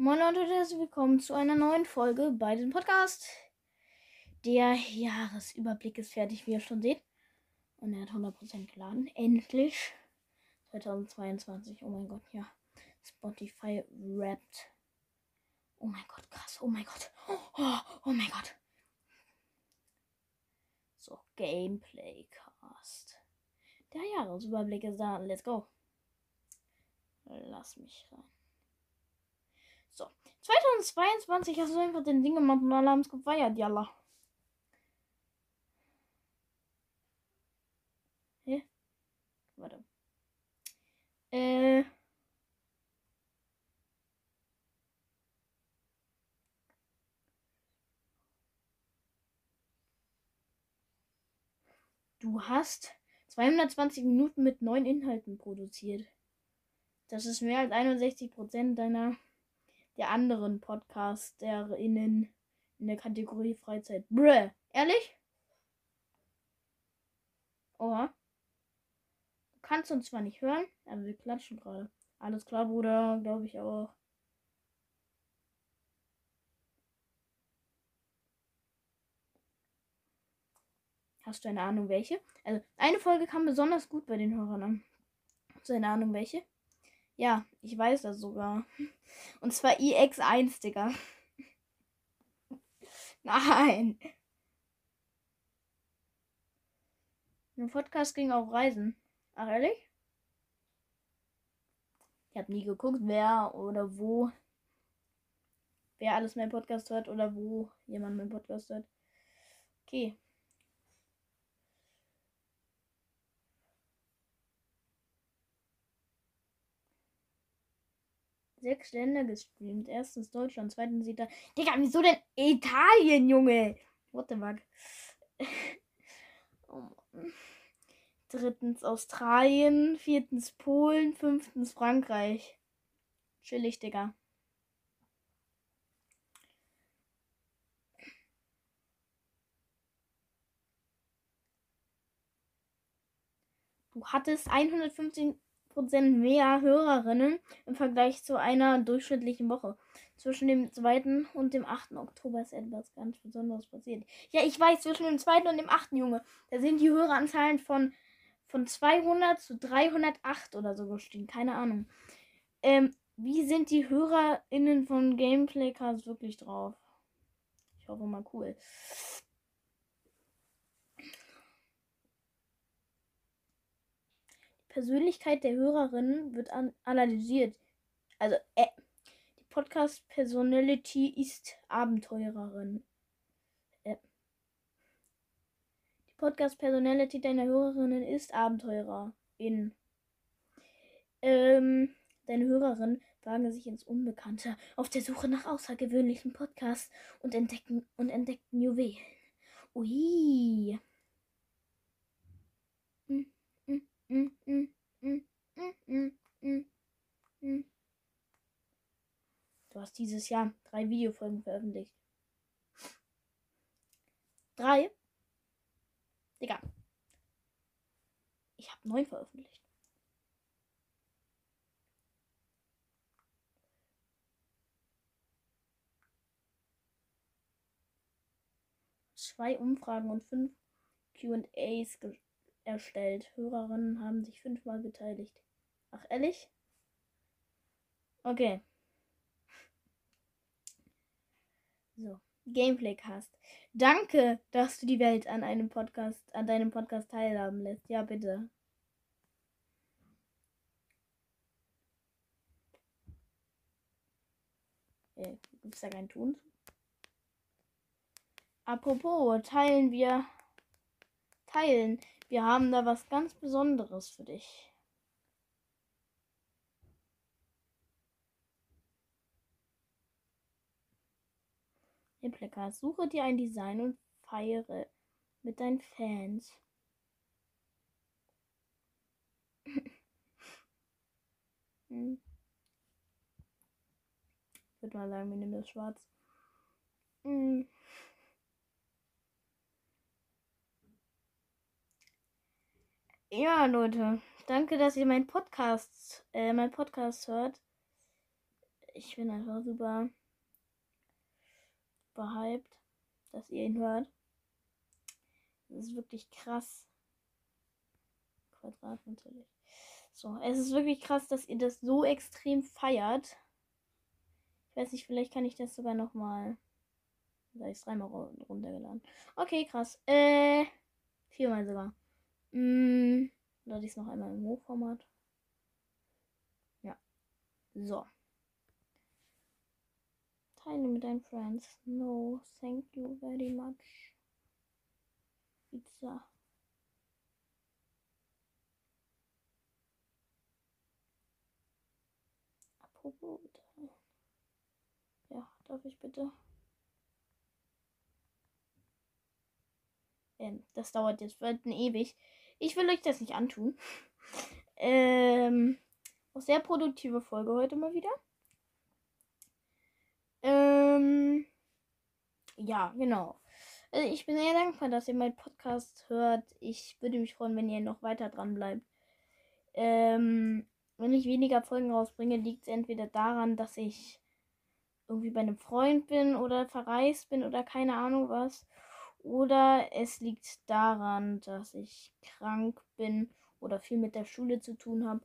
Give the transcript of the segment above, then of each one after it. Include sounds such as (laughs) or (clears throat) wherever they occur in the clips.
Moin Leute und herzlich willkommen zu einer neuen Folge bei dem Podcast. Der Jahresüberblick ist fertig, wie ihr schon seht. Und er hat 100% geladen. Endlich. 2022. Oh mein Gott, ja. Spotify rappt. Oh mein Gott, krass. Oh mein Gott. Oh, (gasps) oh mein Gott. So, Gameplay Cast. Der Jahresüberblick ist da. Let's go. Lass mich rein. So. 2022 hast du einfach den Ding gemacht und alle haben es gefeiert, Jalla. Hä? Warte. Äh. Du hast 220 Minuten mit neun Inhalten produziert. Das ist mehr als 61 Prozent deiner der anderen PodcasterInnen in der Kategorie Freizeit. Brr, ehrlich? Oha. Du kannst uns zwar nicht hören, aber wir klatschen gerade. Alles klar, Bruder, glaube ich auch. Hast du eine Ahnung, welche? Also, eine Folge kam besonders gut bei den Hörern an. Hast du eine Ahnung, welche? Ja, ich weiß das sogar. Und zwar IX1, Digga. (laughs) Nein. Mein Podcast ging auf Reisen. Ach, ehrlich? Ich habe nie geguckt, wer oder wo. Wer alles meinen Podcast hört oder wo jemand meinen Podcast hört. Okay. Sechs Länder gestreamt. Erstens Deutschland, zweitens Italien. Digga, wieso denn Italien, Junge? What the fuck? (laughs) oh Drittens Australien, viertens Polen, fünftens Frankreich. Chillig, Digga. Du hattest 115 mehr Hörerinnen im Vergleich zu einer durchschnittlichen Woche. Zwischen dem 2. und dem 8. Oktober ist etwas ganz Besonderes passiert. Ja, ich weiß, zwischen dem 2. und dem 8. Junge, da sind die Höreranzahlen von, von 200 zu 308 oder so gestiegen. Keine Ahnung. Ähm, wie sind die HörerInnen von Gameplaycast wirklich drauf? Ich hoffe mal cool. Persönlichkeit der Hörerin wird an analysiert. Also, äh, die Podcast-Personality ist Abenteurerin. Äh, die Podcast-Personality deiner Hörerinnen ist Abenteurerin. Ähm, deine Hörerinnen wagen sich ins Unbekannte auf der Suche nach außergewöhnlichen Podcasts und entdecken und entdecken Juwelen. Ui. Du hast dieses Jahr drei Videofolgen veröffentlicht. Drei? Digga. Ich habe neun veröffentlicht. Zwei Umfragen und fünf QAs erstellt. Hörerinnen haben sich fünfmal beteiligt. Ach, ehrlich? Okay. So, Gameplaycast. Danke, dass du die Welt an einem Podcast, an deinem Podcast teilhaben lässt. Ja, bitte. Äh, Gibt es da keinen Ton? Apropos, teilen wir. Teilen. Wir haben da was ganz Besonderes für dich. Replika, suche dir ein Design und feiere mit deinen Fans. (laughs) hm. Ich würde mal sagen, wir nehmen das schwarz. Hm. Ja, Leute, danke, dass ihr meinen Podcast, äh, mein Podcast hört. ich bin einfach super, hyped, dass ihr ihn hört. Das ist wirklich krass. Quadrat natürlich. So, es ist wirklich krass, dass ihr das so extrem feiert. Ich weiß nicht, vielleicht kann ich das sogar noch mal. Da ist dreimal runtergeladen. Okay, krass. Äh, viermal sogar. Mm, lade ich es noch einmal im Hochformat. Ja. So. Teile mit deinen Friends. No, thank you very much. Pizza. Apropos. Ja, darf ich bitte? Das dauert jetzt bald ewig. Ich will euch das nicht antun. (laughs) ähm, auch sehr produktive Folge heute mal wieder. Ähm, ja, genau. Also ich bin sehr dankbar, dass ihr meinen Podcast hört. Ich würde mich freuen, wenn ihr noch weiter dran bleibt. Ähm, wenn ich weniger Folgen rausbringe, liegt es entweder daran, dass ich irgendwie bei einem Freund bin oder verreist bin oder keine Ahnung was. Oder es liegt daran, dass ich krank bin oder viel mit der Schule zu tun habe.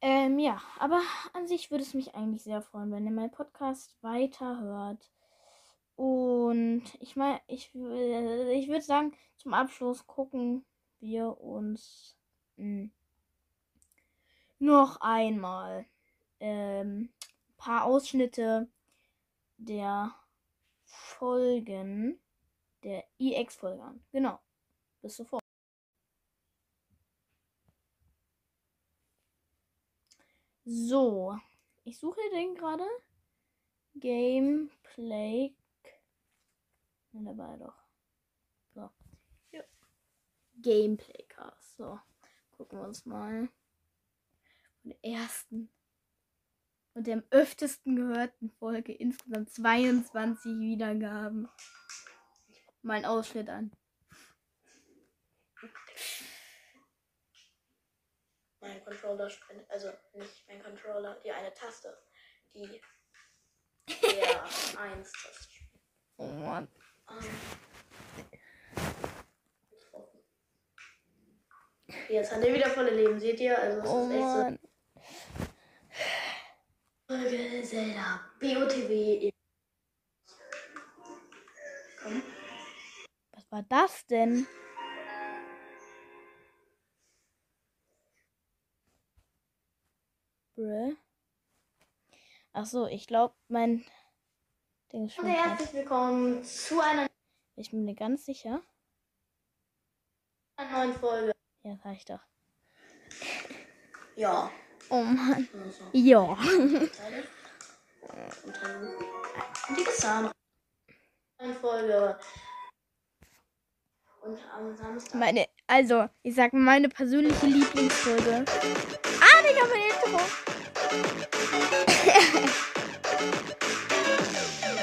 Ähm, ja, aber an sich würde es mich eigentlich sehr freuen, wenn ihr meinen Podcast weiterhört. Und ich meine, ich, ich würde sagen, zum Abschluss gucken wir uns mh, hm, noch einmal ähm, ein paar Ausschnitte der Folgen der EX-Folge an. Genau. Bis sofort. So. Ich suche den gerade. Gameplay Ne, doch. So. Ja. Gameplay-Cast. So. Gucken wir uns mal. Von der ersten und der am öftesten gehörten Folge insgesamt 22 Wiedergaben. Mal einen Ausschnitt an. Mein Controller springt, also nicht mein Controller, die eine Taste, die der (laughs) 1-Taste. Oh Mann. Jetzt hat er wieder volle Leben, seht ihr? Also es oh ist echt Mann. so. Folge Zelda. BOTW. Komm. War das denn? Bruh. Ach so, ich glaube, mein Ding ist schon. Und herzlich willkommen zu einer. Ich bin mir ganz sicher. Einer neuen Folge. Ja, sag ich doch. Ja. Oh Mann. Also. Ja. (laughs) Und die. Eine Folge. Und am Samstag. Meine, also, ich sag meine persönliche Lieblingsfolge. Ah, Digga, mein Intro. (laughs)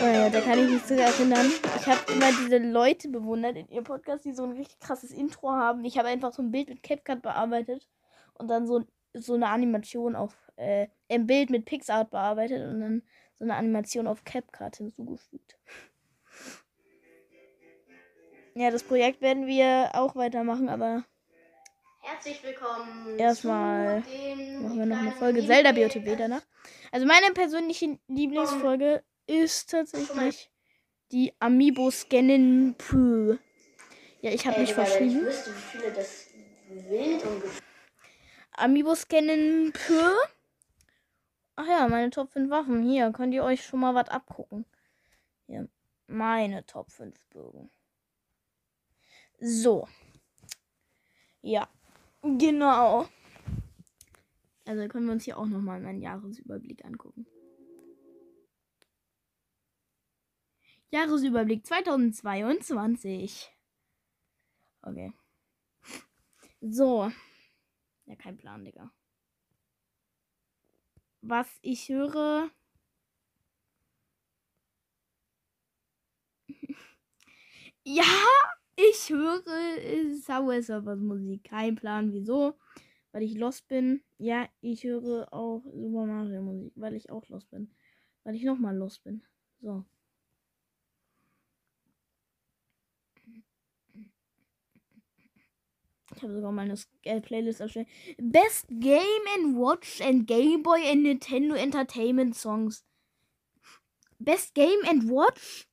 Oh ja, da kann ich mich sogar erinnern. Ich habe immer diese Leute bewundert in ihrem Podcast, die so ein richtig krasses Intro haben. Ich habe einfach so ein Bild mit CapCut bearbeitet und dann so, so eine Animation auf, äh, ein Bild mit PixArt bearbeitet und dann so eine Animation auf CapCut hinzugefügt. Ja, das Projekt werden wir auch weitermachen, aber. Herzlich willkommen. Erstmal machen wir noch eine Folge Zelda BOTW danach. Also meine persönliche Lieblingsfolge ist tatsächlich die Amiibo Scannen Pö. Ja, ich habe mich verschrieben. Ich wüsste, wie viele das wild Amiibo Scannen Pö. Ach ja, meine Top 5 Waffen. Hier könnt ihr euch schon mal was abgucken. Hier, meine Top 5 Bögen. So. Ja, genau. Also können wir uns hier auch nochmal meinen Jahresüberblick angucken. Jahresüberblick 2022. Okay. So. Ja, kein Plan, Digga. Was ich höre. (laughs) ja, ich höre Sour Servers Musik. Kein Plan, wieso. weil ich lost bin. Ja, ich höre auch Super Mario Musik, weil ich auch lost bin. Weil ich nochmal lost bin. So. Ich habe sogar meine äh, Playlist erstellt. Best Game and Watch and Game Boy and Nintendo Entertainment Songs. Best Game and Watch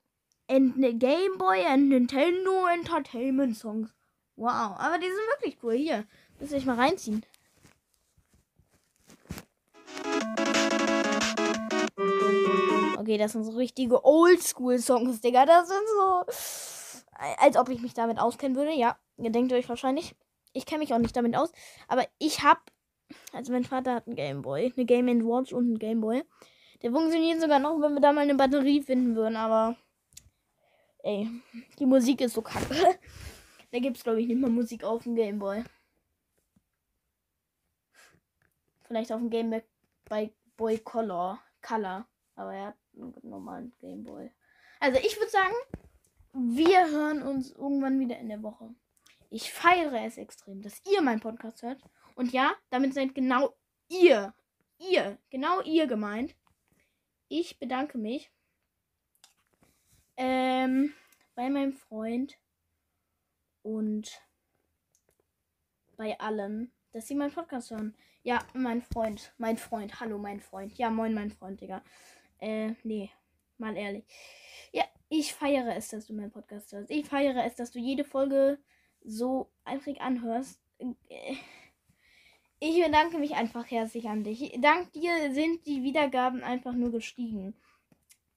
and Game Boy and Nintendo Entertainment Songs. Wow, aber die sind wirklich cool. Hier, muss ich mal reinziehen. Okay, das sind so richtige Oldschool-Songs, Digga. Das sind so. Als ob ich mich damit auskennen würde. Ja, ihr denkt euch wahrscheinlich. Ich kenne mich auch nicht damit aus. Aber ich habe. Also, mein Vater hat einen Gameboy. Eine Game Watch und einen Gameboy. Der funktioniert sogar noch, wenn wir da mal eine Batterie finden würden. Aber. Ey, die Musik ist so kacke. Da gibt es, glaube ich, nicht mal Musik auf dem Gameboy. Vielleicht auf dem Game Boy Color. Color. Aber er hat einen normalen Gameboy. Also ich würde sagen, wir hören uns irgendwann wieder in der Woche. Ich feiere es extrem, dass ihr meinen Podcast hört. Und ja, damit seid genau ihr, ihr, genau ihr gemeint. Ich bedanke mich ähm, bei meinem Freund und bei allen, dass sie meinen Podcast hören. Ja, mein Freund, mein Freund, hallo mein Freund. Ja, moin mein Freund, Digga. Äh, nee, mal ehrlich. Ja, ich feiere es, dass du meinen Podcast hörst. Ich feiere es, dass du jede Folge so eifrig anhörst. Ich bedanke mich einfach herzlich an dich. Dank dir sind die Wiedergaben einfach nur gestiegen.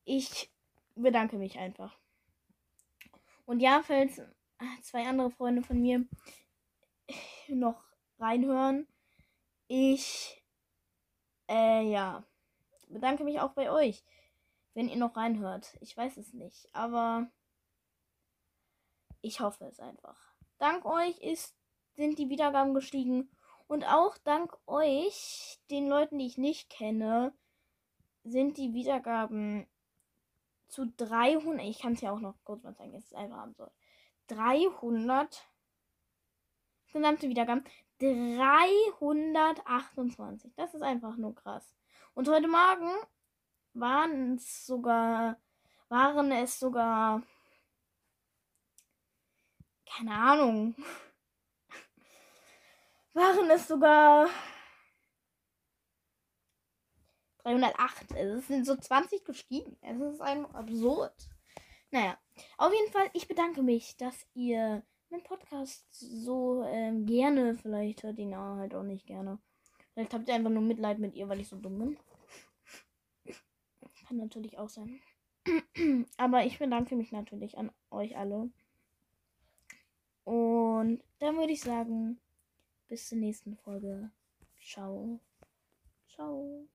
Ich bedanke mich einfach. Und ja, falls zwei andere Freunde von mir (sighs) noch reinhören, ich, äh, ja, bedanke mich auch bei euch, wenn ihr noch reinhört. Ich weiß es nicht, aber ich hoffe es einfach. Dank euch ist, sind die Wiedergaben gestiegen und auch dank euch, den Leuten, die ich nicht kenne, sind die Wiedergaben zu 300. Ich kann es ja auch noch kurz mal zeigen, jetzt ist einfach soll. 300 gesamte Wiedergaben. 328. Das ist einfach nur krass. Und heute Morgen waren es sogar, waren es sogar, keine Ahnung, (laughs) waren es sogar 308. Es sind so 20 gestiegen. Es ist ein absurd. Naja, auf jeden Fall, ich bedanke mich, dass ihr meinen Podcast so ähm, gerne, vielleicht hört ihn halt auch nicht gerne. Vielleicht habt ihr einfach nur Mitleid mit ihr, weil ich so dumm bin. Kann natürlich auch sein. (clears throat) Aber ich bedanke mich natürlich an euch alle. Und dann würde ich sagen, bis zur nächsten Folge. Ciao. Ciao.